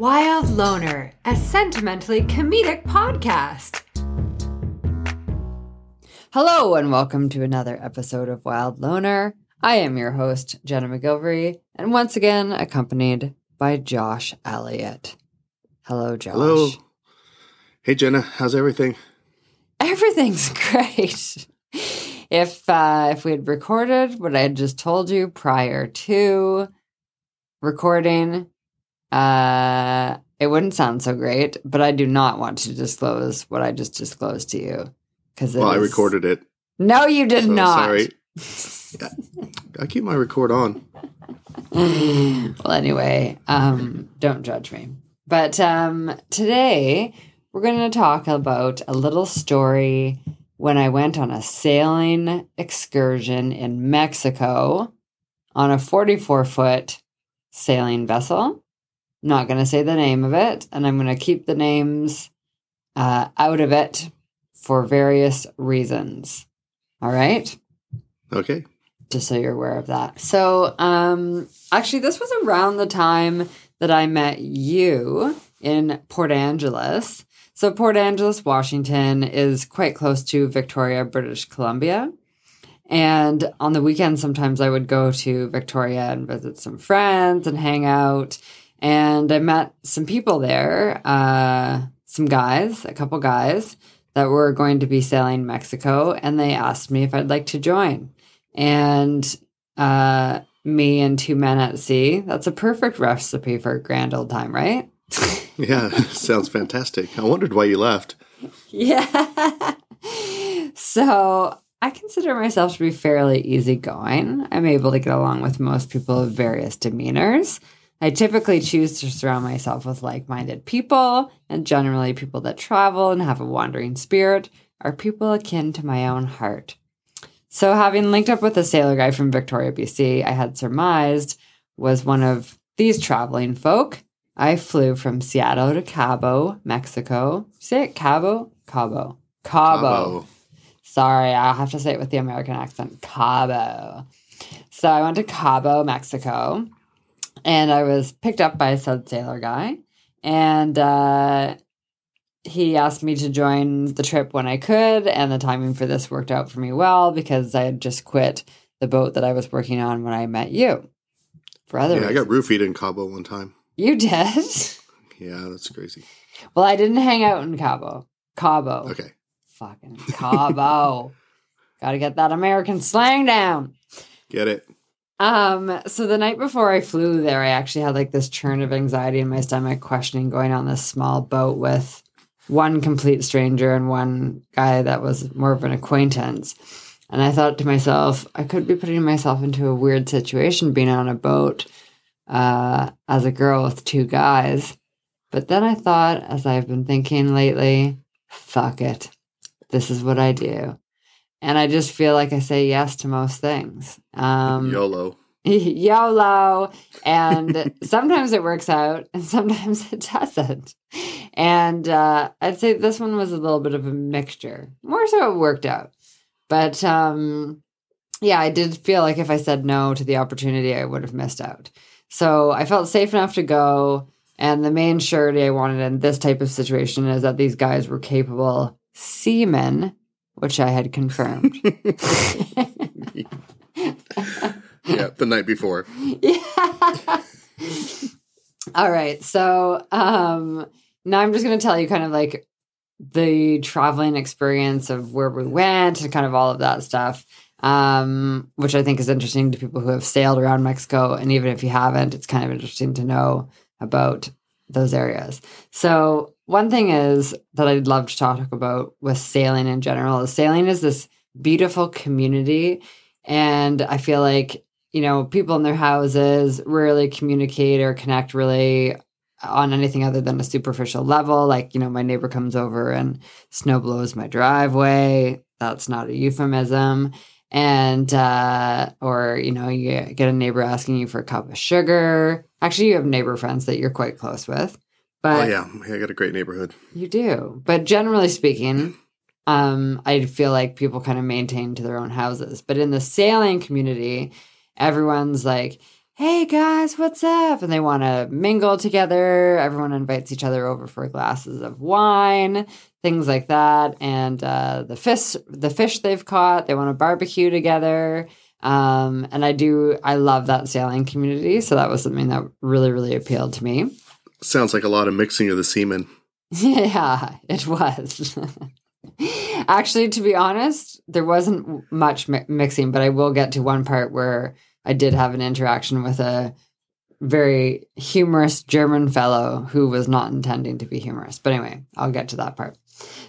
Wild Loner, a sentimentally comedic podcast. Hello, and welcome to another episode of Wild Loner. I am your host, Jenna McGilvery, and once again accompanied by Josh Elliott. Hello, Josh. Hello. Hey, Jenna. How's everything? Everything's great. If uh, if we had recorded what I had just told you prior to recording, uh, it wouldn't sound so great. But I do not want to disclose what I just disclosed to you because Well, I recorded it. No, you did so not. Sorry. I keep my record on. well, anyway, um, don't judge me. But um, today we're going to talk about a little story when I went on a sailing excursion in Mexico on a 44 foot sailing vessel. Not going to say the name of it, and I'm going to keep the names uh, out of it for various reasons. All right Okay. just so you're aware of that. So, um, actually, this was around the time that I met you in Port Angeles. So, Port Angeles, Washington is quite close to Victoria, British Columbia. And on the weekends, sometimes I would go to Victoria and visit some friends and hang out. And I met some people there, uh, some guys, a couple guys that were going to be sailing Mexico. And they asked me if I'd like to join and uh, me and two men at sea. That's a perfect recipe for a grand old time, right? Yeah, sounds fantastic. I wondered why you left. Yeah. so I consider myself to be fairly easygoing. I'm able to get along with most people of various demeanors. I typically choose to surround myself with like minded people, and generally, people that travel and have a wandering spirit are people akin to my own heart. So, having linked up with a sailor guy from Victoria, BC, I had surmised was one of these traveling folk. I flew from Seattle to Cabo, Mexico. Say it Cabo? Cabo. Cabo. Sorry, I'll have to say it with the American accent. Cabo. So I went to Cabo, Mexico, and I was picked up by a said sailor guy. And uh, he asked me to join the trip when I could, and the timing for this worked out for me well because I had just quit the boat that I was working on when I met you. For other Yeah, I got roofied in Cabo one time. You did? Yeah, that's crazy. well, I didn't hang out in Cabo. Cabo. Okay. Fucking Cabo. Gotta get that American slang down. Get it? Um, so the night before I flew there, I actually had like this churn of anxiety in my stomach, questioning going on this small boat with one complete stranger and one guy that was more of an acquaintance. And I thought to myself, I could be putting myself into a weird situation being on a boat uh, as a girl with two guys. But then I thought, as I've been thinking lately, fuck it. This is what I do. And I just feel like I say yes to most things. Um, YOLO. YOLO. And sometimes it works out and sometimes it doesn't. And uh, I'd say this one was a little bit of a mixture. More so it worked out. But um, yeah, I did feel like if I said no to the opportunity, I would have missed out. So I felt safe enough to go. And the main surety I wanted in this type of situation is that these guys were capable seamen, which I had confirmed. Yeah, the night before. yeah. All right. So um now I'm just gonna tell you kind of like the traveling experience of where we went and kind of all of that stuff. Um, which I think is interesting to people who have sailed around Mexico. And even if you haven't, it's kind of interesting to know about those areas. So one thing is that I'd love to talk about with sailing in general is sailing is this beautiful community. And I feel like you know, people in their houses rarely communicate or connect really on anything other than a superficial level. Like, you know, my neighbor comes over and snow blows my driveway. That's not a euphemism. And, uh, or, you know, you get a neighbor asking you for a cup of sugar. Actually, you have neighbor friends that you're quite close with. But oh yeah, I got a great neighborhood. you do. But generally speaking, um, I feel like people kind of maintain to their own houses. But in the sailing community, everyone's like, hey guys, what's up? And they want to mingle together. Everyone invites each other over for glasses of wine, things like that. And uh, the fish, the fish they've caught, they want to barbecue together. Um, and I do, I love that sailing community. So that was something that really, really appealed to me. Sounds like a lot of mixing of the semen. Yeah, it was. Actually, to be honest, there wasn't much mi- mixing, but I will get to one part where I did have an interaction with a very humorous German fellow who was not intending to be humorous. But anyway, I'll get to that part.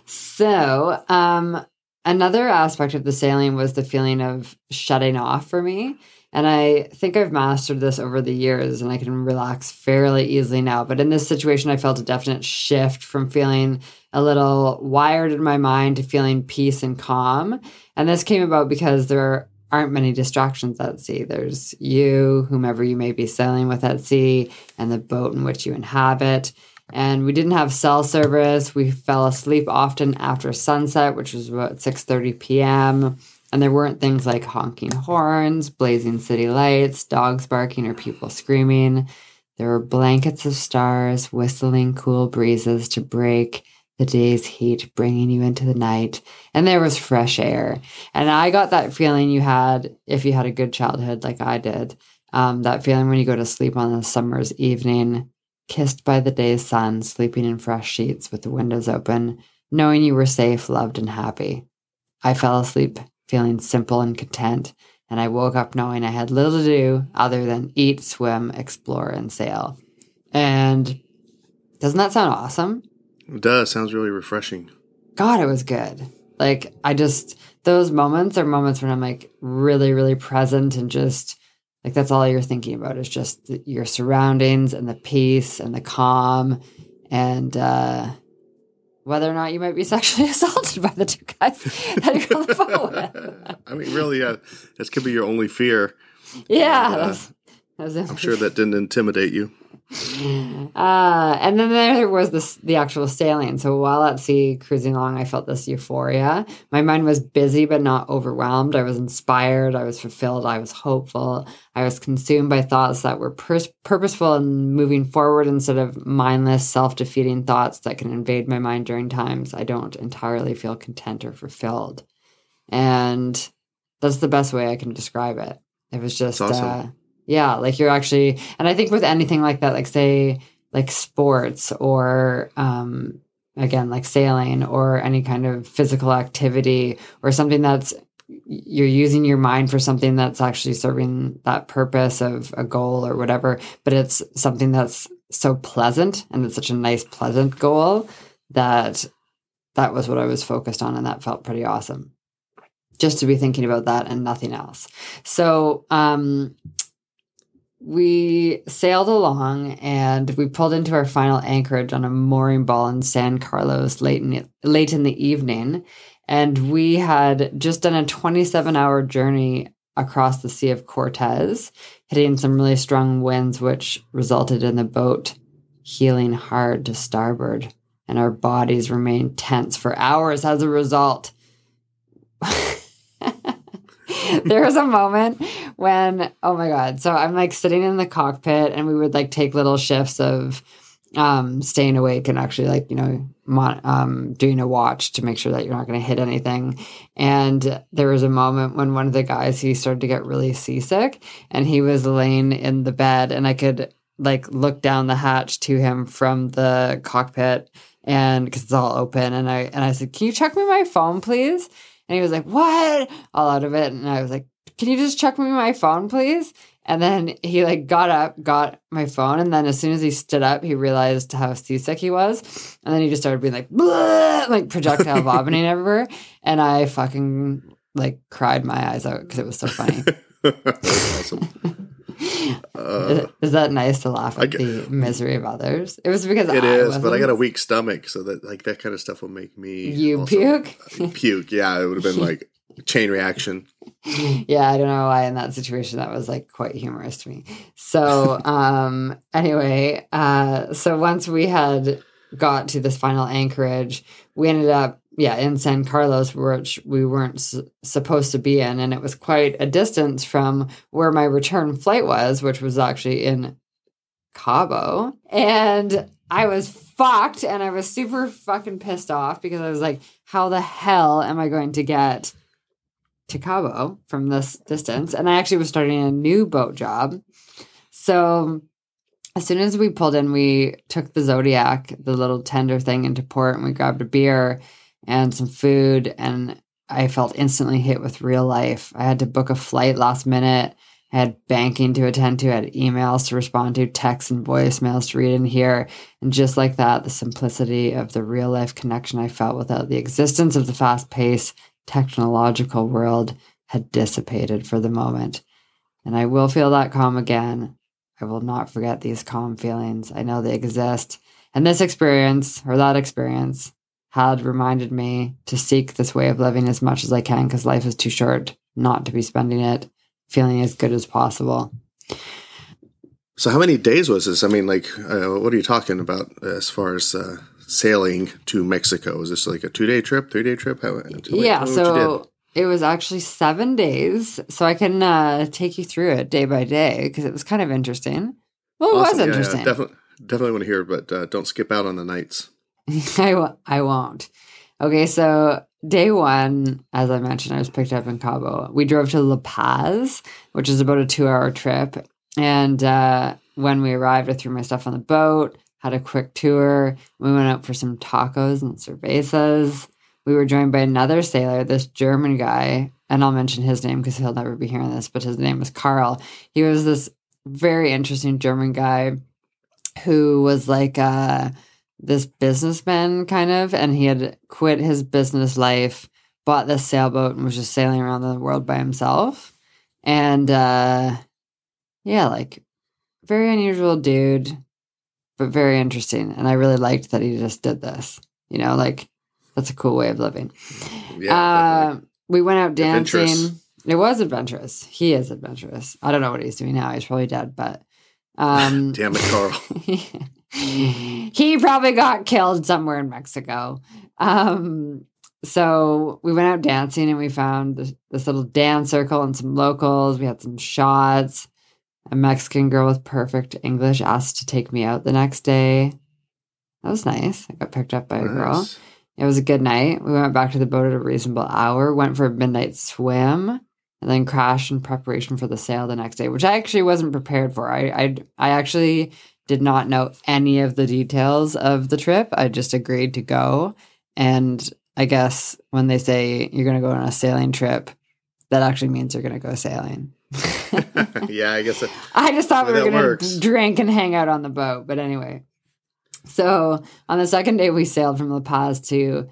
So, um, another aspect of the sailing was the feeling of shutting off for me. And I think I've mastered this over the years and I can relax fairly easily now. But in this situation, I felt a definite shift from feeling a little wired in my mind to feeling peace and calm. And this came about because there aren't many distractions at sea. There's you, whomever you may be sailing with at sea, and the boat in which you inhabit. And we didn't have cell service. We fell asleep often after sunset, which was about 6:30 p.m. And there weren't things like honking horns, blazing city lights, dogs barking, or people screaming. There were blankets of stars, whistling cool breezes to break the day's heat, bringing you into the night. And there was fresh air. And I got that feeling you had if you had a good childhood like I did. Um, that feeling when you go to sleep on a summer's evening, kissed by the day's sun, sleeping in fresh sheets with the windows open, knowing you were safe, loved, and happy. I fell asleep feeling simple and content, and I woke up knowing I had little to do other than eat, swim, explore, and sail. And doesn't that sound awesome? It does. Sounds really refreshing. God, it was good. Like, I just, those moments are moments when I'm like really, really present and just like that's all you're thinking about is just the, your surroundings and the peace and the calm and, uh, whether or not you might be sexually assaulted by the two guys that you're on the phone with. I mean, really, yeah, this could be your only fear. Yeah, Uh, that was, that was I'm sure that didn't intimidate you. Uh, and then there was this the actual sailing. So while at sea cruising along, I felt this euphoria. My mind was busy but not overwhelmed. I was inspired. I was fulfilled. I was hopeful. I was consumed by thoughts that were pur- purposeful and moving forward instead of mindless, self defeating thoughts that can invade my mind during times I don't entirely feel content or fulfilled. And that's the best way I can describe it. It was just, awesome. uh, yeah, like you're actually, and I think with anything like that, like say, like sports or, um, again, like sailing or any kind of physical activity or something that's, you're using your mind for something that's actually serving that purpose of a goal or whatever, but it's something that's so pleasant and it's such a nice, pleasant goal that that was what I was focused on and that felt pretty awesome. Just to be thinking about that and nothing else. So, um, we sailed along and we pulled into our final anchorage on a mooring ball in San Carlos late in, late in the evening. And we had just done a 27 hour journey across the Sea of Cortez, hitting some really strong winds, which resulted in the boat heeling hard to starboard. And our bodies remained tense for hours as a result. there was a moment when oh my god so i'm like sitting in the cockpit and we would like take little shifts of um staying awake and actually like you know mon- um doing a watch to make sure that you're not going to hit anything and there was a moment when one of the guys he started to get really seasick and he was laying in the bed and i could like look down the hatch to him from the cockpit and because it's all open and i and i said can you check me my phone please and he was like, What? All out of it. And I was like, Can you just check me my phone, please? And then he like got up, got my phone, and then as soon as he stood up, he realized how seasick he was. And then he just started being like, like projectile vomiting everywhere. And I fucking like cried my eyes out because it was so funny. That's awesome. is, is that nice to laugh at get- the misery of others? It was because It I is, but I got a weak stomach, so that like that kind of stuff will make me You also- puke? puke. Yeah, it would have been like chain reaction. yeah, I don't know why in that situation that was like quite humorous to me. So, um, anyway, uh, so once we had got to this final anchorage, we ended up yeah, in San Carlos, which we weren't s- supposed to be in. And it was quite a distance from where my return flight was, which was actually in Cabo. And I was fucked and I was super fucking pissed off because I was like, how the hell am I going to get to Cabo from this distance? And I actually was starting a new boat job. So as soon as we pulled in, we took the Zodiac, the little tender thing, into port and we grabbed a beer and some food. And I felt instantly hit with real life. I had to book a flight last minute. I had banking to attend to, I had emails to respond to, texts and voicemails to read and hear. And just like that, the simplicity of the real life connection I felt without the existence of the fast paced technological world had dissipated for the moment. And I will feel that calm again. I will not forget these calm feelings. I know they exist. And this experience, or that experience, had reminded me to seek this way of living as much as I can because life is too short not to be spending it feeling as good as possible. So, how many days was this? I mean, like, uh, what are you talking about as far as uh, sailing to Mexico? Is this like a two day trip, three day trip? How, yeah, tell me what you did. so it was actually seven days. So I can uh, take you through it day by day because it was kind of interesting. Well, it Awesome. was Yeah, yeah, interesting. definitely, definitely want to hear, but uh, don't skip out on the nights. I, w- I won't. Okay, so day one, as I mentioned, I was picked up in Cabo. We drove to La Paz, which is about a two hour trip. And uh, when we arrived, I threw my stuff on the boat, had a quick tour. We went out for some tacos and cervezas. We were joined by another sailor, this German guy, and I'll mention his name because he'll never be hearing this, but his name was Carl. He was this very interesting German guy who was like, uh, this businessman kind of and he had quit his business life bought this sailboat and was just sailing around the world by himself and uh yeah like very unusual dude but very interesting and i really liked that he just did this you know like that's a cool way of living Yeah, uh, we went out dancing it was adventurous he is adventurous i don't know what he's doing now he's probably dead but um Damn it, Carl. he probably got killed somewhere in Mexico. Um, so we went out dancing and we found this, this little dance circle and some locals. We had some shots. A Mexican girl with perfect English asked to take me out the next day. That was nice. I got picked up by a girl. It was a good night. We went back to the boat at a reasonable hour, went for a midnight swim, and then crashed in preparation for the sail the next day, which I actually wasn't prepared for. I I, I actually did not know any of the details of the trip. I just agreed to go. And I guess when they say you're going to go on a sailing trip, that actually means you're going to go sailing. yeah, I guess. It, I just thought we were going to drink and hang out on the boat. But anyway, so on the second day, we sailed from La Paz to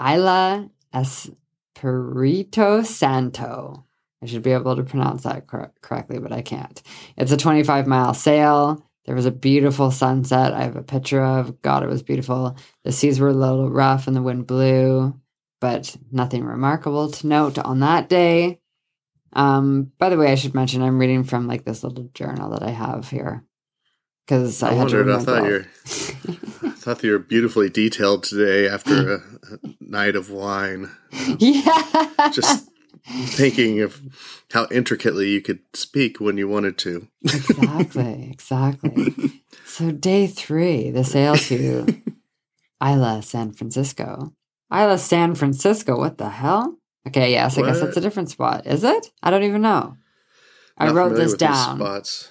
Isla Espirito Santo. I should be able to pronounce that cor- correctly, but I can't. It's a 25 mile sail. There was a beautiful sunset. I have a picture of. God, it was beautiful. The seas were a little rough and the wind blew, but nothing remarkable to note on that day. Um, by the way, I should mention I'm reading from like this little journal that I have here because I, I had to wondered. I thought you're. I thought you were beautifully detailed today after a, a night of wine. yeah, Just thinking of how intricately you could speak when you wanted to. exactly, exactly. So day three, the sail to Isla San Francisco. Isla San Francisco. What the hell? Okay, yes, I guess that's a different spot. Is it? I don't even know. I wrote this down. Spots.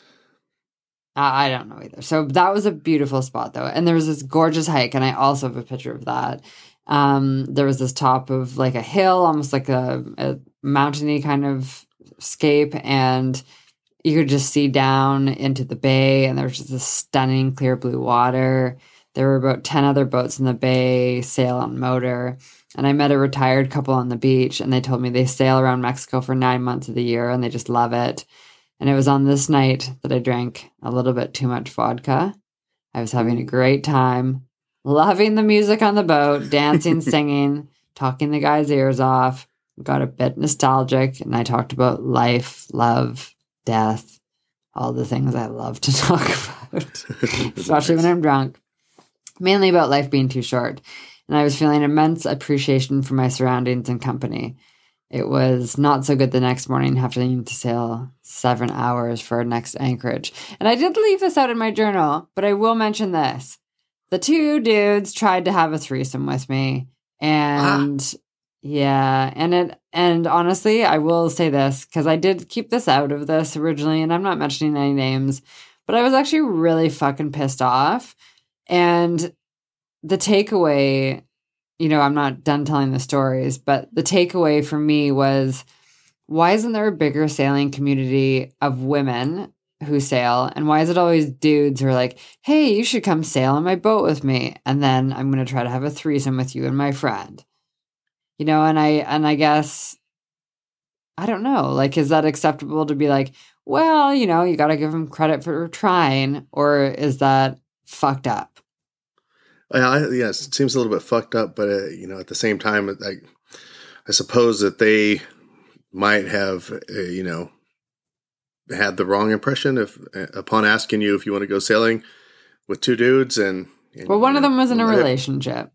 I I don't know either. So that was a beautiful spot though. And there was this gorgeous hike, and I also have a picture of that. Um, there was this top of like a hill, almost like a, a mountainy kind of scape, and you could just see down into the bay, and there was just this stunning clear blue water. There were about 10 other boats in the bay, sail on motor. And I met a retired couple on the beach, and they told me they sail around Mexico for nine months of the year and they just love it. And it was on this night that I drank a little bit too much vodka. I was having a great time, loving the music on the boat, dancing, singing, talking the guy's ears off. Got a bit nostalgic, and I talked about life, love, death, all the things I love to talk about, especially when I'm drunk. Mainly about life being too short. And I was feeling immense appreciation for my surroundings and company. It was not so good the next morning having to sail seven hours for our next anchorage. And I did leave this out in my journal, but I will mention this. The two dudes tried to have a threesome with me. And ah. yeah, and it and honestly, I will say this because I did keep this out of this originally, and I'm not mentioning any names, but I was actually really fucking pissed off. And the takeaway, you know, I'm not done telling the stories, but the takeaway for me was why isn't there a bigger sailing community of women who sail? And why is it always dudes who are like, hey, you should come sail on my boat with me? And then I'm going to try to have a threesome with you and my friend. You know, and I, and I guess, I don't know, like, is that acceptable to be like, well, you know, you got to give them credit for trying, or is that fucked up? I, yes, it seems a little bit fucked up, but uh, you know, at the same time, I, I suppose that they might have, uh, you know, had the wrong impression if uh, upon asking you if you want to go sailing with two dudes and, and well, one of know, them was in a relationship.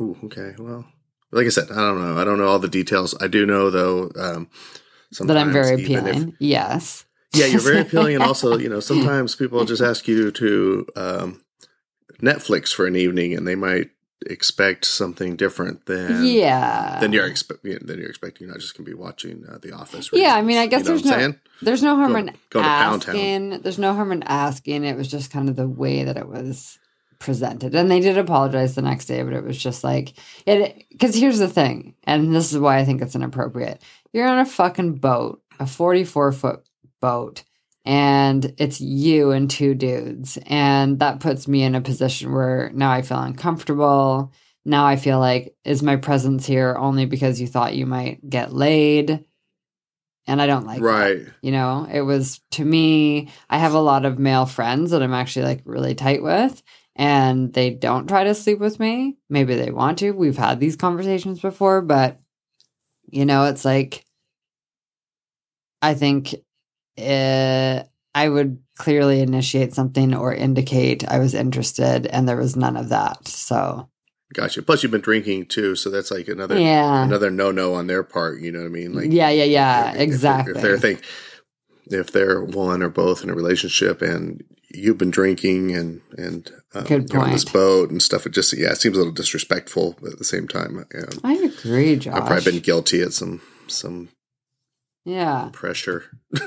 Ooh, okay. Well, like I said, I don't know. I don't know all the details. I do know though. Um, That I'm very even if- appealing. yes. yeah, you're very appealing, and also, you know, sometimes people just ask you to um, Netflix for an evening, and they might expect something different than yeah. than you're expect than you're expecting. You're not just going to be watching uh, The Office. Yeah, I mean, I guess you know there's no saying? there's no harm Go- in go to Pound Town. asking. There's no harm in asking. It was just kind of the way that it was presented, and they did apologize the next day, but it was just like it. Because here's the thing, and this is why I think it's inappropriate. You're on a fucking boat, a 44 foot boat. And it's you and two dudes. And that puts me in a position where now I feel uncomfortable. Now I feel like, is my presence here only because you thought you might get laid? And I don't like that. right. You know, it was to me, I have a lot of male friends that I'm actually like really tight with, and they don't try to sleep with me. Maybe they want to. We've had these conversations before, but you know, it's like, I think uh, I would clearly initiate something or indicate I was interested, and there was none of that. So, Gotcha. Plus, you've been drinking too, so that's like another yeah. another no no on their part. You know what I mean? Like, yeah, yeah, yeah, if- if- exactly. If they're think, if they're one or both in a relationship, and you've been drinking and and um, on this boat and stuff, it just yeah, it seems a little disrespectful. But at the same time, yeah, I agree, Josh. I've probably been guilty at some some yeah. pressure.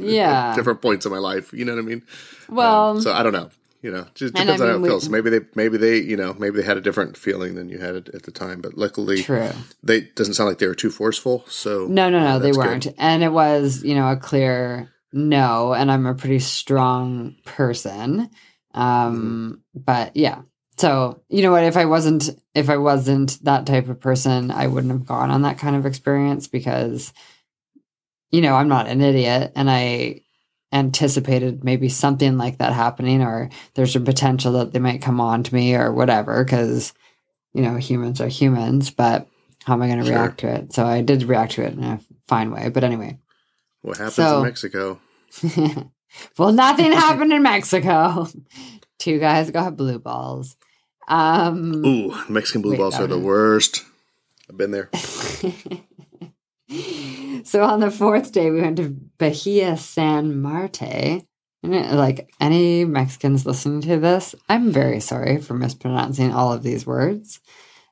Yeah. different points in my life. You know what I mean? Well, Um, so I don't know. You know, just depends I on how mean, it we- feels. Maybe they, maybe they, you know, maybe they had a different feeling than you had at, the time. But luckily, true. they doesn't sound like they were too forceful. So No, no, no, uh, they weren't. And it was, you know, a clear no. And I'm a pretty strong person. Um, but yeah. So, you know what, if I wasn't if I wasn't that type of person, I wouldn't have gone on that kind of experience because you know, I'm not an idiot and I anticipated maybe something like that happening or there's a potential that they might come on to me or whatever because you know, humans are humans, but how am I going to Sure. react to it? So I did react to it in a fine way. But anyway. What happens So- in Mexico? well, nothing happened in Mexico. Two guys got blue balls. Um, Ooh, Mexican blue Wait, balls are the worst. I've been there. so on the fourth day, we went to Bahia San Marte. And like any Mexicans listening to this, I'm very sorry for mispronouncing all of these words.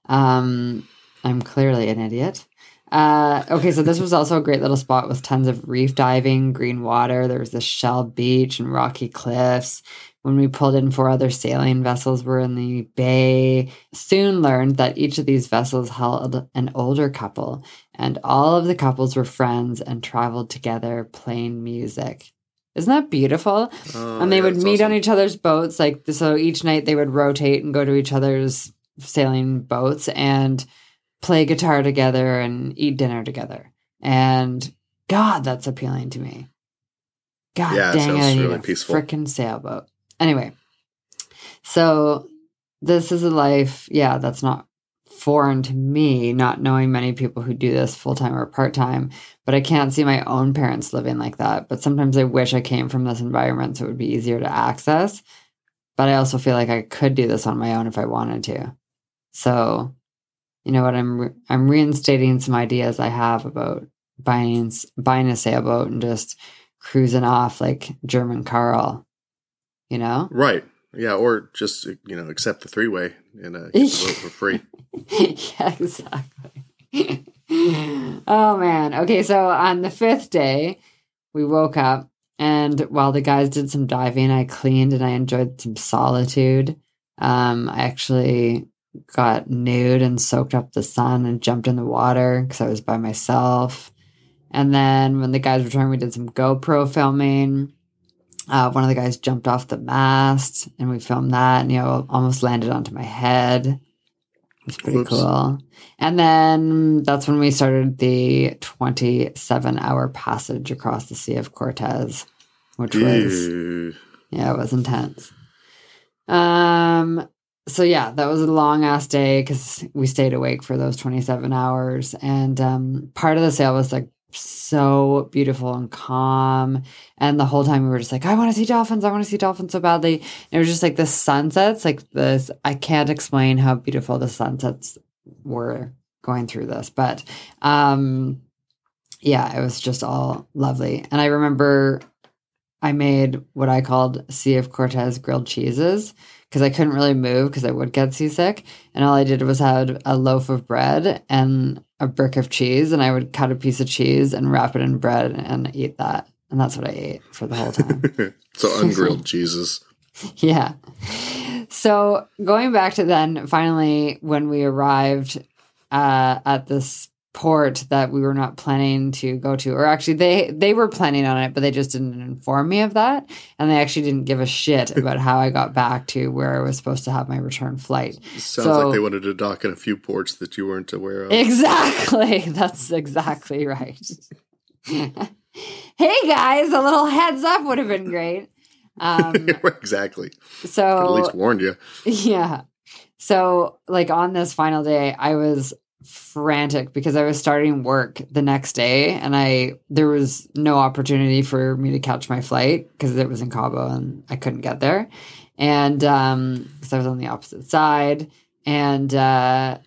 Um, I'm clearly an idiot. Uh, okay, so this was also a great little spot with tons of reef diving, green water. There was this shell beach and rocky cliffs. When we pulled in, four other sailing vessels were in the bay. Soon learned that each of these vessels held an older couple, and all of the couples were friends and traveled together playing music. Isn't that beautiful? Oh, and they yeah, would meet on each other's boats like so each night they would rotate and go to each other's sailing boats and play guitar together and eat dinner together and god that's appealing to me god Yeah, dang it i need really a peaceful. freaking sailboat anyway so this is a life yeah that's not foreign to me not knowing many people who do this full-time or part-time but I can't see my own parents living like that. But sometimes I wish I came from this environment so it would be easier to access. But I also feel like I could do this on my own if I wanted to. So, you know what? I'm re- I'm reinstating some ideas I have about buying buying a sailboat and just cruising off like German Carl. You know? Right. Yeah, or just you know accept the three way and uh, boat for free. yeah, exactly. oh man. Okay, so on the fifth day, we woke up and while the guys did some diving, I cleaned and I enjoyed some solitude. Um, I actually got nude and soaked up the sun and jumped in the water because I was by myself. And then when the guys returned, we did some GoPro filming. Uh, one of the guys jumped off the mast and we filmed that and, you know, almost landed onto my head. It was pretty Whoops. cool. And then that's when we started the 27 hour passage across the Sea of Cortez, which was Ew. yeah, it was intense. Um, so yeah, that was a long ass day because we stayed awake for those 27 hours. And um, part of the sail was like so beautiful and calm. And the whole time we were just like, I want to see dolphins. I want to see dolphins so badly. And it was just like the sunsets, like this. I can't explain how beautiful the sunsets were going through this, but um, yeah, it was just all lovely. And I remember I made what I called Sea of Cortez grilled cheeses because I couldn't really move because I would get seasick. And all I did was had a loaf of bread and a brick of cheese, and I would cut a piece of cheese and wrap it in bread and eat that. And that's what I ate for the whole time. so ungrilled cheeses. yeah. So going back to then, finally, when we arrived uh, at this port that we were not planning to go to, or actually they they were planning on it, but they just didn't inform me of that, and they actually didn't give a shit about how I got back to where I was supposed to have my return flight. Sounds So- like they wanted to dock in a few ports that you weren't aware of. Exactly. That's exactly right. hey guys, a little heads up would have been great. Um, exactly. so At least warned you. Yeah. So, like on this final day, I was frantic because I was starting work the next day and I there was no opportunity for me to catch my flight because it was in Cabo and I couldn't get there. And um because I was on the opposite side and uh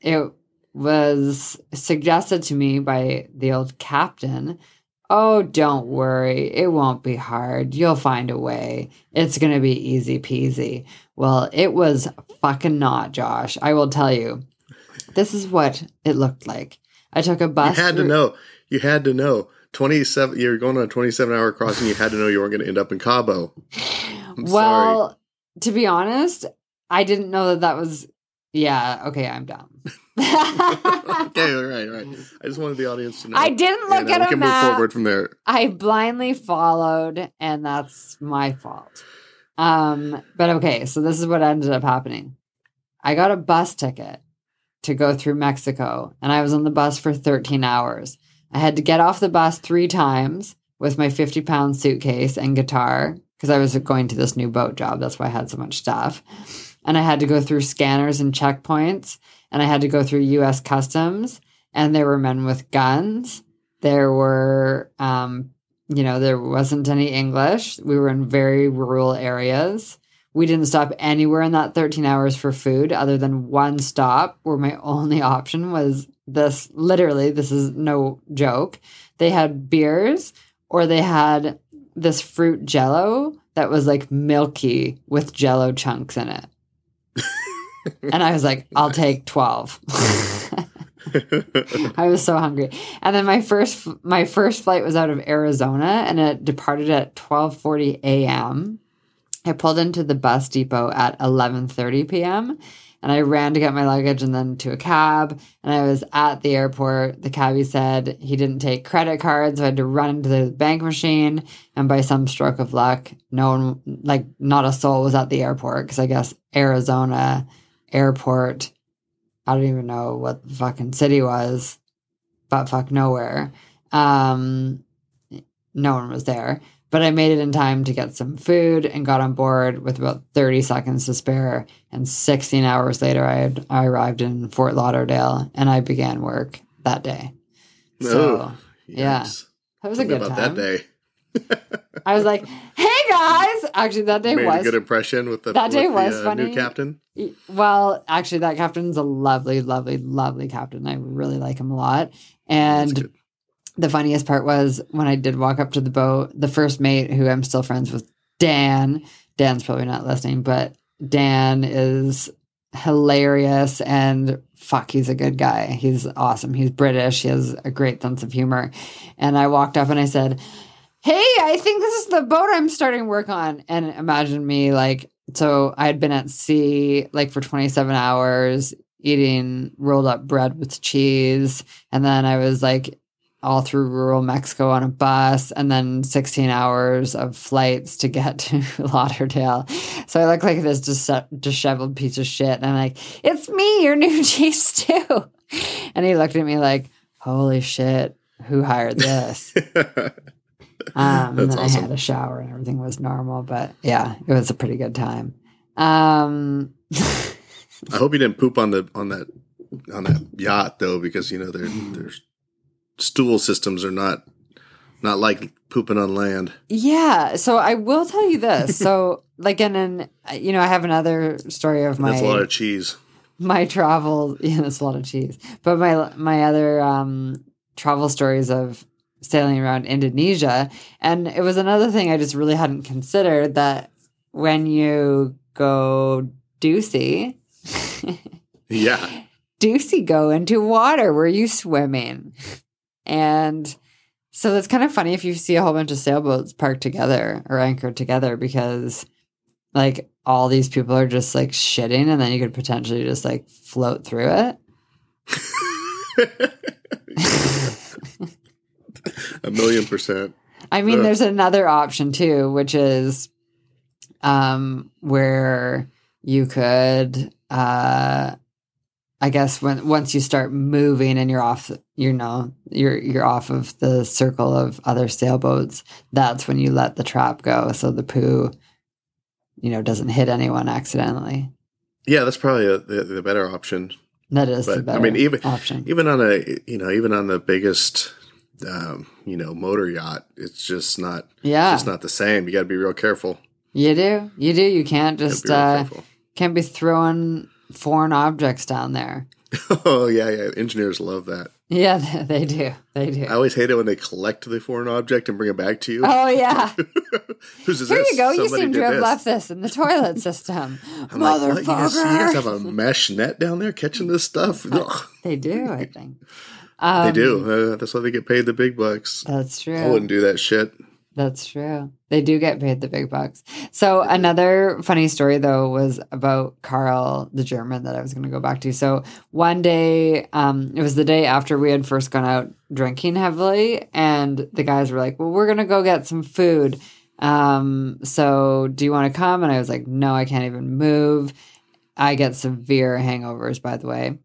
it was suggested to me by the old captain Oh, don't worry. It won't be hard. You'll find a way. It's going to be easy peasy. Well, it was fucking not, Josh. I will tell you. This is what it looked like. I took a bus. You had to know. You had to know. 27 you're going on a 27 hour crossing you had to know you weren't going to end up in cabo I'm well, to be honest, I didn't know that that was. Yeah, okay, I'm dumb. okay right right i just wanted the audience to know I didn't look And, uh, at we a can map. move forward from there I blindly followed, and that's my fault. Um, but okay, so this is what ended up happening. I got a bus ticket to go through Mexico, and I was on the bus for 13 hours. I had to get off the bus three times with my 50 pound suitcase and guitar because I was going to this new boat job. That's why I had so much stuff. And I had to go through scanners and checkpoints, and I had to go through US Customs, and there were men with guns there were um you know there wasn't any english we were in very rural areas we didn't stop anywhere in that 13 hours for food other than one stop where my only option was this literally this is no joke they had beers or they had this fruit jello that was like milky with jello chunks in it and i was like i'll take 12 I was so hungry. And then my first my first flight was out of Arizona and it departed at 12:40 a.m. I pulled into the bus depot at 11:30 p.m. and I ran to get my luggage and then to a cab and I was at the airport. The cabbie said he didn't take credit cards, so I had to run into the bank machine and by some stroke of luck, no one like not a soul was at the airport because I guess Arizona airport I don't even know what the fucking city was, but fuck nowhere. Um, no one was there, but I made it in time to get some food and got on board with about 30 seconds to spare. And 16 hours later, I had I arrived in Fort Lauderdale and I began work that day. So Oh, yeah. that was a good about time. that day I was like, "Hey guys!" Actually, that day Made a was good impression with the That day with the, was uh, funny. new captain. well. Actually, that captain's a lovely, lovely, lovely captain. I really like him a lot. And. The funniest part was when I did walk up to the boat, the first mate, who I'm still friends with, Dan. Dan's probably not listening, but Dan is hilarious and fuck, he's a good guy. He's awesome. He's British. He has a great sense of humor. And I walked up and I said, Hey, I think this is the boat I'm starting work on. And imagine me like, so I had been at sea like for 27 hours eating rolled up bread with cheese. And then I was like all through rural Mexico on a bus and then 16 hours of flights to get to Lauderdale. So I look like this dis- disheveled piece of shit. And I'm like, it's me, your new cheese stew. And he looked at me like, holy shit, who hired this? Um, and then I had a shower and everything was normal, but yeah, it was a pretty good time. Um, I hope you didn't poop on the on that on that yacht though, because you know their their stool systems are not not like pooping on land. yeah, so I will tell you this. So, like, in an, you know, I have another story of my That's a lot of cheese. my travel. Yeah, that's a lot of cheese. But my my other um, travel stories of sailing around Indonesia, and it was another thing I just really hadn't considered that when you go doocy. Yeah, Doocy go into water were you swimming and so that's kind of funny if you see a whole bunch of sailboats parked together or anchored together because like all these people are just like shitting and then you could potentially just like float through it a million percent. I mean, Ugh. there's another option too, which is um, where you could, uh, I guess, when once you start moving and you're off, you know, you're you're off of the circle of other sailboats. That's when you let the trap go, so the poo, you know, doesn't hit anyone accidentally. Yeah, that's probably a, the, the better option. That is the But, better I mean, even- option. Even on a you know even on the biggest um, you know motor yacht, it's just not yeah, it's just not the same. You got to be real careful. you do, you do. You can't just uh, careful. can't be throwing foreign objects down there. oh yeah, yeah. Engineers love that. Yeah, they do. They do. I always hate it when they collect the foreign object and bring it back to you. Oh yeah. Whose is Here this? you go. You seem to have this. left this in the toilet system. I'm like. Motherfucker. You guys, you guys have a mesh net down there catching this stuff? They do, I think. they Um, do. Uh, that's why they get paid the big bucks. That's true. I wouldn't do that shit. That's true. They do get paid the big bucks. So another funny story though was about Carl, the German that I was going to go back to. So one day, um, it was the day after we had first gone out drinking heavily, and the guys were like, "Well, we're going to go get some food. Um, so do you want to come?" And I was like, "No, I can't even move. I get severe hangovers, by the way."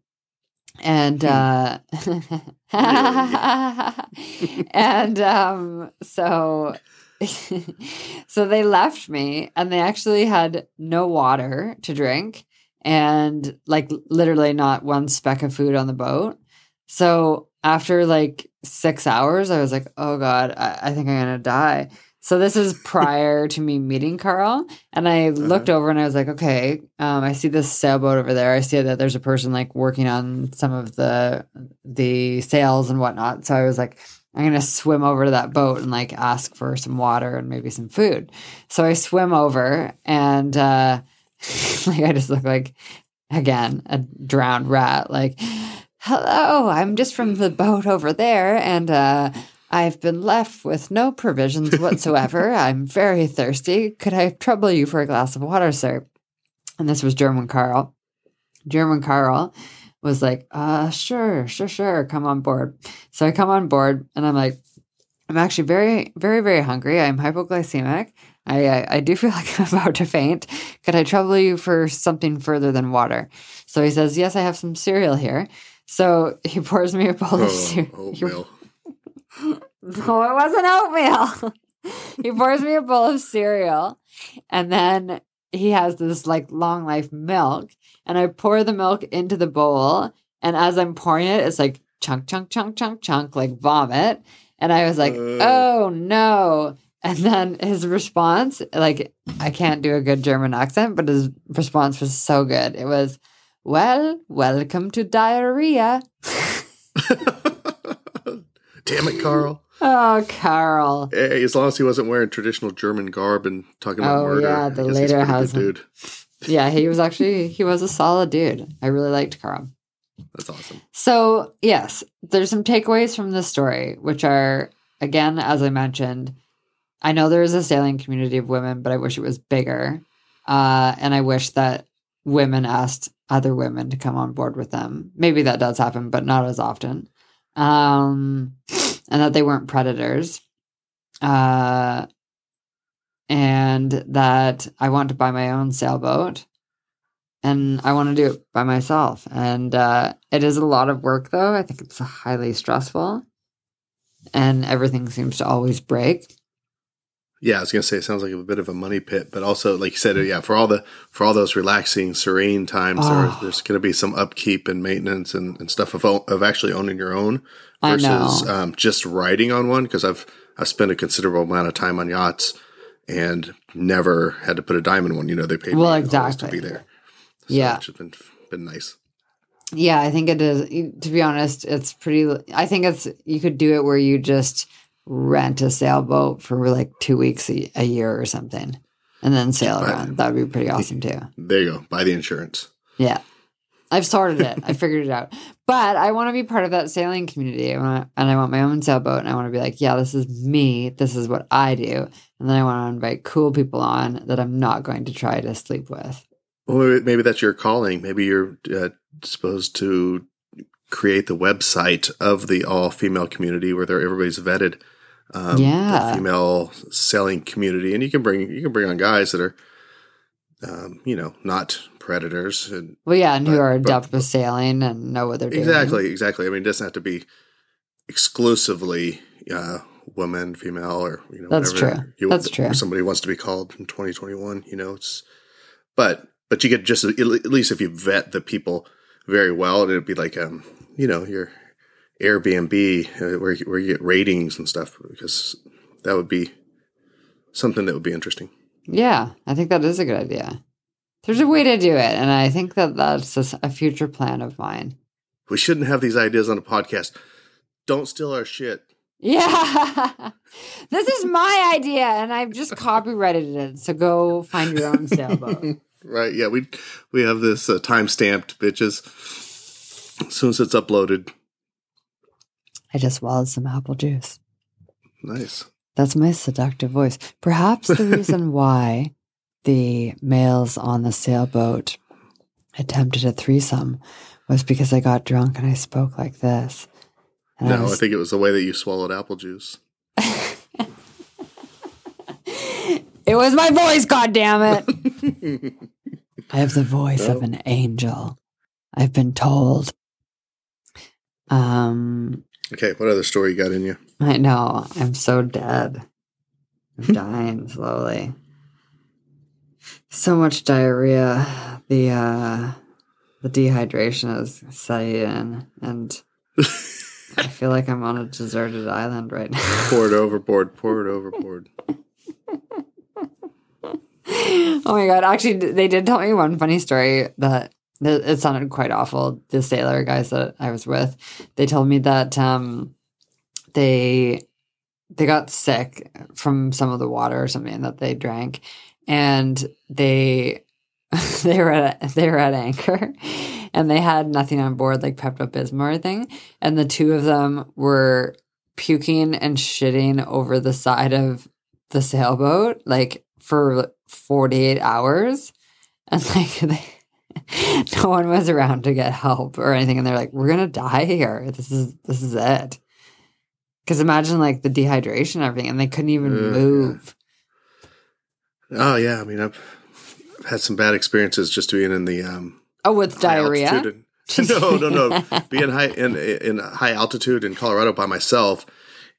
And uh and um so so they left me and they actually had no water to drink and like literally not one speck of food on the boat. So after like six hours, I was like, oh God, I, I think I'm gonna die. So this is prior to me meeting Carl. And I looked over and I was like, okay, um, I see this sailboat over there. I see that there's a person like working on some of the the sails and whatnot. So I was like, I'm gonna swim over to that boat and like ask for some water and maybe some food. So I swim over and uh like I just look like again a drowned rat, like, hello, I'm just from the boat over there and uh I've been left with no provisions whatsoever. I'm very thirsty. Could I trouble you for a glass of water, sir? And this was German Carl. German Carl was like, uh, sure, sure, sure, come on board. So I come on board and I'm like, I'm actually very, very, very hungry. I'm hypoglycemic. I, I, I do feel like I'm about to faint. Could I trouble you for something further than water? So he says, Yes, I have some cereal here. So he pours me a bowl of Oh, cereal. oatmeal. No, it wasn't oatmeal. he pours me a bowl of cereal and then he has this like long life milk and I pour the milk into the bowl and as I'm pouring it it's like chunk chunk chunk chunk chunk like vomit and I was like oh no And then his response, like, I can't do a good German accent, but his response was so good. It was, Well, welcome to diarrhea. Damn it, Carl. Oh, Carl. As long as he wasn't wearing traditional German garb and talking about Oh, murder. yeah, the later a pretty has good him. dude. Yeah, he was actually, he was a solid dude. I really liked Carl. That's awesome. So, yes, there's some takeaways from this story, which are, again, as I mentioned, I know there is a sailing community of women, but I wish it was bigger. Uh, and I wish that women asked other women to come on board with them. Maybe that does happen, but not as often. Um, and that they weren't predators. Uh, and that I want to buy my own sailboat and I want to do it by myself. And uh, it is a lot of work, though. I think it's highly stressful, and everything seems to always break. Yeah, I was gonna say it sounds like a bit of a money pit, but also like you said, yeah, for all the for all those relaxing, serene times, Oh. there, there's gonna be some upkeep and maintenance and, and stuff of of actually owning your own versus um, just riding on one. Because I've I've spent a considerable amount of time on yachts and never had to put a dime in one. You know, they paid Well, me exactly. to be there. So, Yeah. which has been been nice. Yeah, I think it is. To be honest, it's pretty. I think it's you could do it where you just rent a sailboat for like two weeks a, a year or something, and then sail Right. around. That would be pretty awesome too. There you go. Buy the insurance. Yeah. I've sorted it. I figured it out. But I want to be part of that sailing community. I want and I want my own sailboat and I want to be like, yeah, this is me. This is what I do. And then I want to invite cool people on that I'm not going to try to sleep with. Well, maybe, that's your calling. Maybe you're uh, supposed to create the website of the all female community where everybody's vetted. Um, Yeah. the female selling community, and you can bring you can bring on guys that are, um, you know, not predators. And Well, yeah, and who But- are but- adept with sailing and know what they're doing. exactly, exactly. I mean, it doesn't have to be exclusively uh, woman, female, or you know, That's true. That's true. Somebody wants to be called in 2021. You know, it's but but you get just at least if you vet the people very well, it'd be like um, you know, your Airbnb uh, where you- where you get ratings and stuff because that would be something that would be interesting. Yeah, I think that is a good idea. There's a way to do it. And I think that that's a, future plan of mine. We shouldn't have these ideas on a podcast. Don't steal our shit. Yeah. this is my idea and I've just copyrighted it. So go find your own sailboat. Right? Yeah, we we have this uh, time stamped, bitches. As soon as it's uploaded, I just swallowed some apple juice. nice. That's my seductive voice. Perhaps the reason why the males on the sailboat attempted a threesome was because I got drunk and I spoke like this. And No, I was- think it was the way that you swallowed apple juice. It was my voice, God damn it! I have the voice of an angel. I've been told. Um, Okay, what other story you got in you? I know. I'm so dead. I'm dying slowly. So much diarrhea. The uh the dehydration is setting in and I feel like I'm on a deserted island right now. Pour it overboard. Pour it overboard. oh my god! Actually, they did tell me one funny story that that it sounded quite awful. The sailor guys that I was with, they told me that um, they they got sick from some of the water or something that they drank, and they they were at, they were at anchor, and they had nothing on board like Pepto Bismol or anything, and the two of them were puking and shitting over the side of the sailboat like for 48 hours and like they, no one was around to get help or anything and they're like we're gonna die here. This is this is it. Because imagine like the dehydration and everything and they couldn't even move. Oh yeah, I mean I've had some bad experiences just being in the um, oh with diarrhea? and- no, no, no. Being high in in high altitude in Colorado by myself,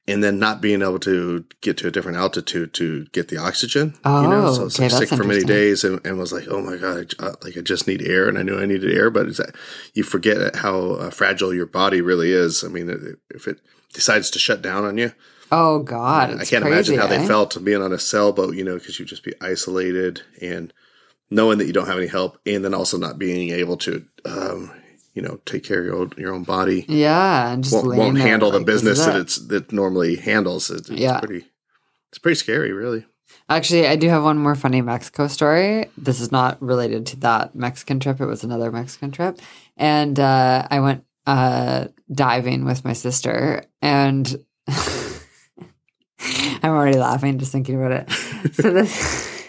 and then not being able to get to a different altitude to get the oxygen. you know, Oh, so I was okay, sick for many days, and, and was like, oh my god, I, uh, like I just need air, and I knew I needed air, but it's that you forget how uh, fragile your body really is. I mean, if it decides to shut down on you, Oh God, I it's can't crazy, imagine how they eh? felt being on a sailboat, you know, because you'd just be isolated and knowing that you don't have any help, and then also not being able to, um, you know, take care of your own, your own body. Yeah, and just Won't, won't handle the like, business that it. it's that normally handles. It, it's Yeah. pretty. It's pretty scary, really. Actually, I do have one more funny Mexico story. This is not related to that Mexican trip. It was another Mexican trip. And uh, I went uh, diving with my sister. And I'm already laughing just thinking about it. So this.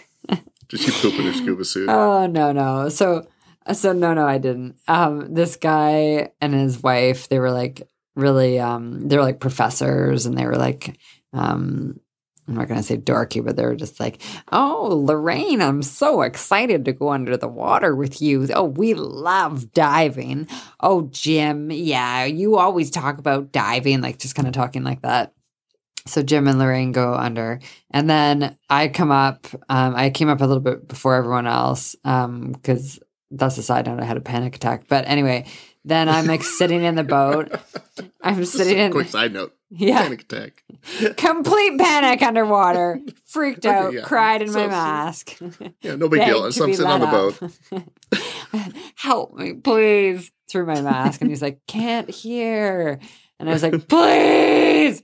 Did she poop in her scuba suit? Oh no, no. So so no, no, I didn't. Um, this guy and his wife, they were like really, um, they were like professors, and they were like, um, I'm not gonna say dorky, but they were just like, oh, Lorraine, I'm so excited to go under the water with you. Oh, we love diving. Oh, Jim, yeah, you always talk about diving, like just kind of talking like that. So Jim and Lorraine go under, and then I come up. Um, I came up a little bit before everyone else because that's a side note. I had a panic attack, but anyway, then I'm like sitting in the boat. I'm sitting a in quick side note. yeah, Panic attack. complete panic underwater. Freaked Okay, out, yeah. cried in So- my mask. Yeah, no big deal. I'm sitting on the boat. Help me, please. Through my mask. And he's like, can't hear. And I was like, please.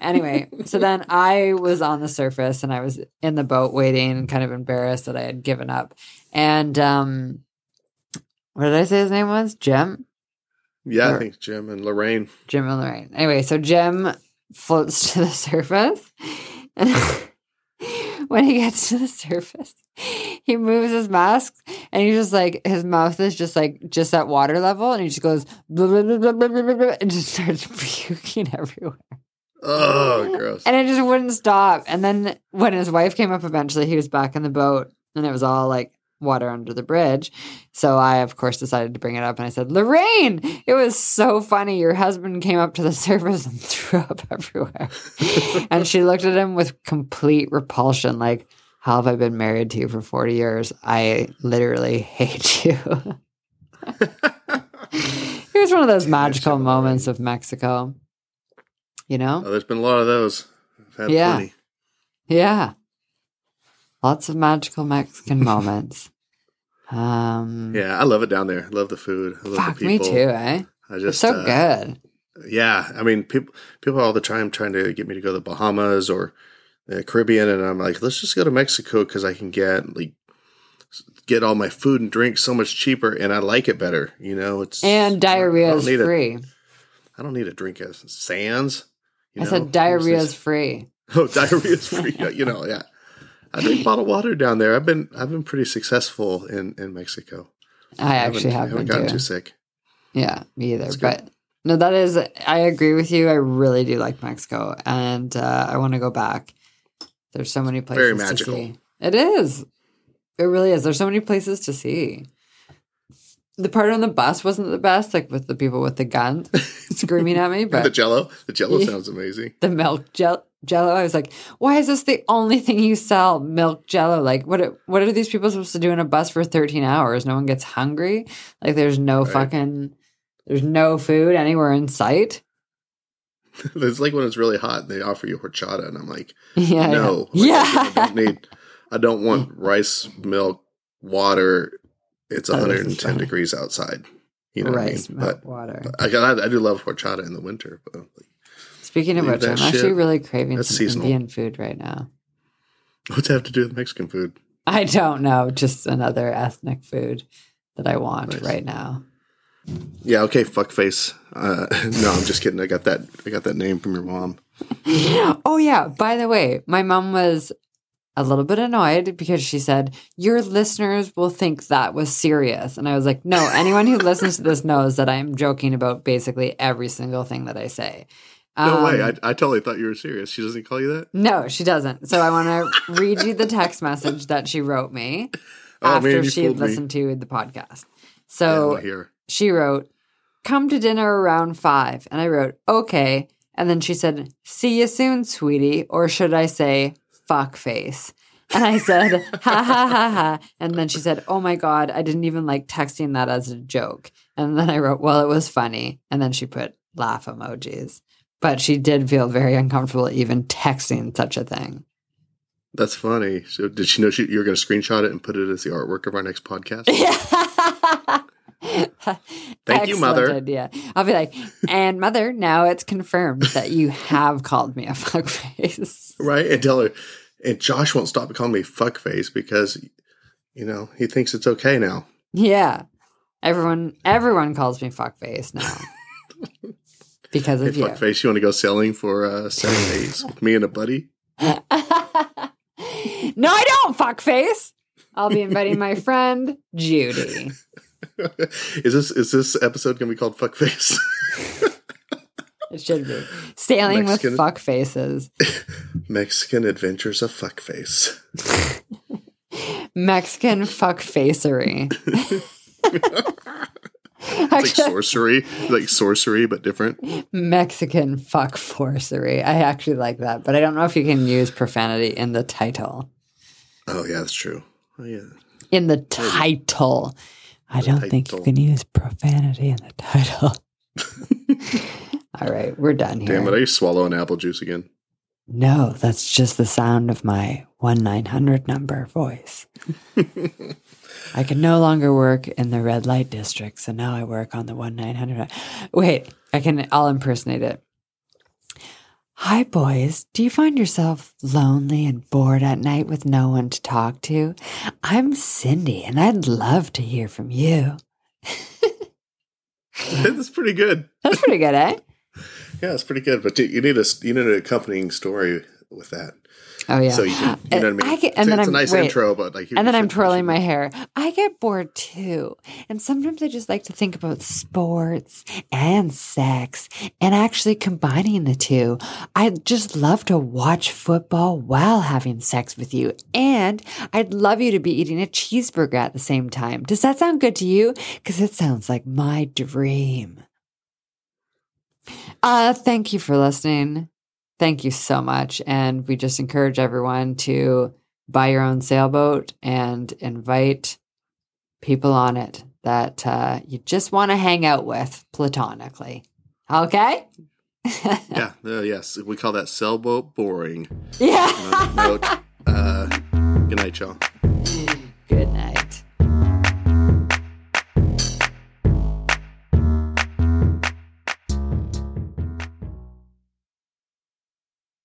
Anyway, so then I was on the surface and I was in the boat waiting kind of embarrassed that I had given up. And um what did I say his name was? Jim? Yeah, or, I think Jim and Lorraine. Jim and Lorraine. Anyway, so Jim floats to the surface. And when he gets to the surface, he moves his mask and he's just like, his mouth is just like, just at water level. And he just goes, blah, blah, blah, blah, blah, blah, and just starts puking everywhere. Oh, gross. And it just wouldn't stop. And then when his wife came up eventually, he was back in the boat and it was all like water under the bridge. So I, of course, decided to bring it up and I said, Lorraine, it was so funny. Your husband came up to the surface and threw up everywhere. and she looked at him with complete repulsion, like, how have I been married to you for 40 years? I literally hate you. it was one of those magical moments of Mexico. You know? Oh, there's been a lot of those. I've had Yeah. plenty. Yeah. Lots of magical Mexican moments. Um Yeah, I love it down there. Love the food. I love fuck the me people. too, eh? I It's just so uh, good. Yeah, I mean, people people all the time trying to get me to go to the Bahamas or the Caribbean, and I'm like, let's just go to Mexico because I can get like get all my food and drink so much cheaper, and I like it better. You know, it's And diarrhea is free. I don't need a drink as Sands. you I know? said diarrhea is free. Oh, diarrhea is free. you know, yeah. I drink bottled water down there. I've been I've been pretty successful in in Mexico. I haven't- actually I have haven't gotten too. too sick. Yeah, me either. But no, that is I agree with you. I really do like Mexico and uh, I want to go back. There's so many places Very to magical. see. It is. It really is. There's so many places to see. The part on the bus wasn't the best, like with the people with the guns screaming at me, But the Jello, the Jello sounds amazing. the milk gel- jello. I was like, why is this the only thing you sell? Milk jello. Like, what? Are, what are these people supposed to do in a bus for 13 hours? No one gets hungry. Like, there's no Right. fucking, there's no food anywhere in sight. it's like when it's really hot and they offer you horchata, and I'm like, Yeah, no, yeah, Like, I don't need. I don't want rice, milk, water. It's Oh, 110 degrees outside. You know rice, I mean? milk, But water. I, got- I do love horchata in the winter. But Speaking of which, I'm that actually really craving That's some seasonal. Indian food right now. what's that have to do with Mexican food? I don't know, just another ethnic food that I want Nice. right now. Yeah, okay, fuckface. Uh, no, I'm just kidding. I got that. I got that name from your mom. Oh yeah, by the way, my mom was a little bit annoyed because she said, "Your listeners will think that was serious." And I was like, "No, anyone who listens to this knows that I'm joking about basically every single thing that I say." No way. Um, I, I totally thought you were serious. She doesn't call you that. no, she doesn't. So I want to read you the text message that she wrote me Oh, after man, she had fooled me. listened to the podcast. So here. she wrote, Come to dinner around five. And I wrote, Okay. And then she said, See you soon, sweetie. Or should I say, fuck face? And I said, Ha ha ha ha. And then she said, Oh my God, I didn't even like texting that as a joke. And then I wrote, Well, it was funny. And then she put laugh emojis. But she did feel very uncomfortable even texting such a thing. That's funny. So did she know she, you were going to screenshot it and put it as the artwork of our next podcast? Thank you, Mother. Idea. I'll be like, and mother, now it's confirmed that you have called me a fuckface. right? And tell her, and Josh won't stop calling me fuckface because, you know, he thinks it's okay now. Yeah. Everyone everyone calls me fuckface now. because Hey, of you. fuckface, you want to go sailing for uh, seven days with me and a buddy? no, I don't, fuckface. I'll be inviting my friend Judy. is this is this episode going to be called fuckface? It should be. Sailing Mexican- with fuckfaces. Mexican Adventures of Fuckface. Mexican fuckfacery. It's like sorcery, like sorcery, but different. Mexican fuck sorcery. I actually like that, but I don't know if you can use profanity in the title. Oh yeah, that's true. Oh yeah, In the title. I don't think you can use profanity in the title. All right, we're done here. damn it! I swallow an apple juice again. No, that's just the sound of my 1 900 number voice. I can no longer work in the red light district, so now I work on the 1 900. Wait, I can, I'll impersonate it. Hi, boys. Do you find yourself lonely and bored at night with no one to talk to? I'm Cindy, and I'd love to hear from you. that's pretty good. That's pretty good, eh? Yeah, it's pretty good. But you need a you need an accompanying story with that. Oh, yeah. So you can, you know what I mean. I get- and then it's a I'm- nice wait. intro, but like, and then I'm twirling my hair. I get bored too. And sometimes I just like to think about sports and sex and actually combining the two. I'd just love to watch football while having sex with you. And I'd love you to be eating a cheeseburger at the same time. Does that sound good to you? Because it sounds like my dream. Uh, thank you for listening. Thank you so much. And we just encourage everyone to buy your own sailboat and invite people on it that uh, you just want to hang out with platonically. Okay? Yeah, uh, yes, we call that sailboat boring. yeah. Note, uh, good night, y'all.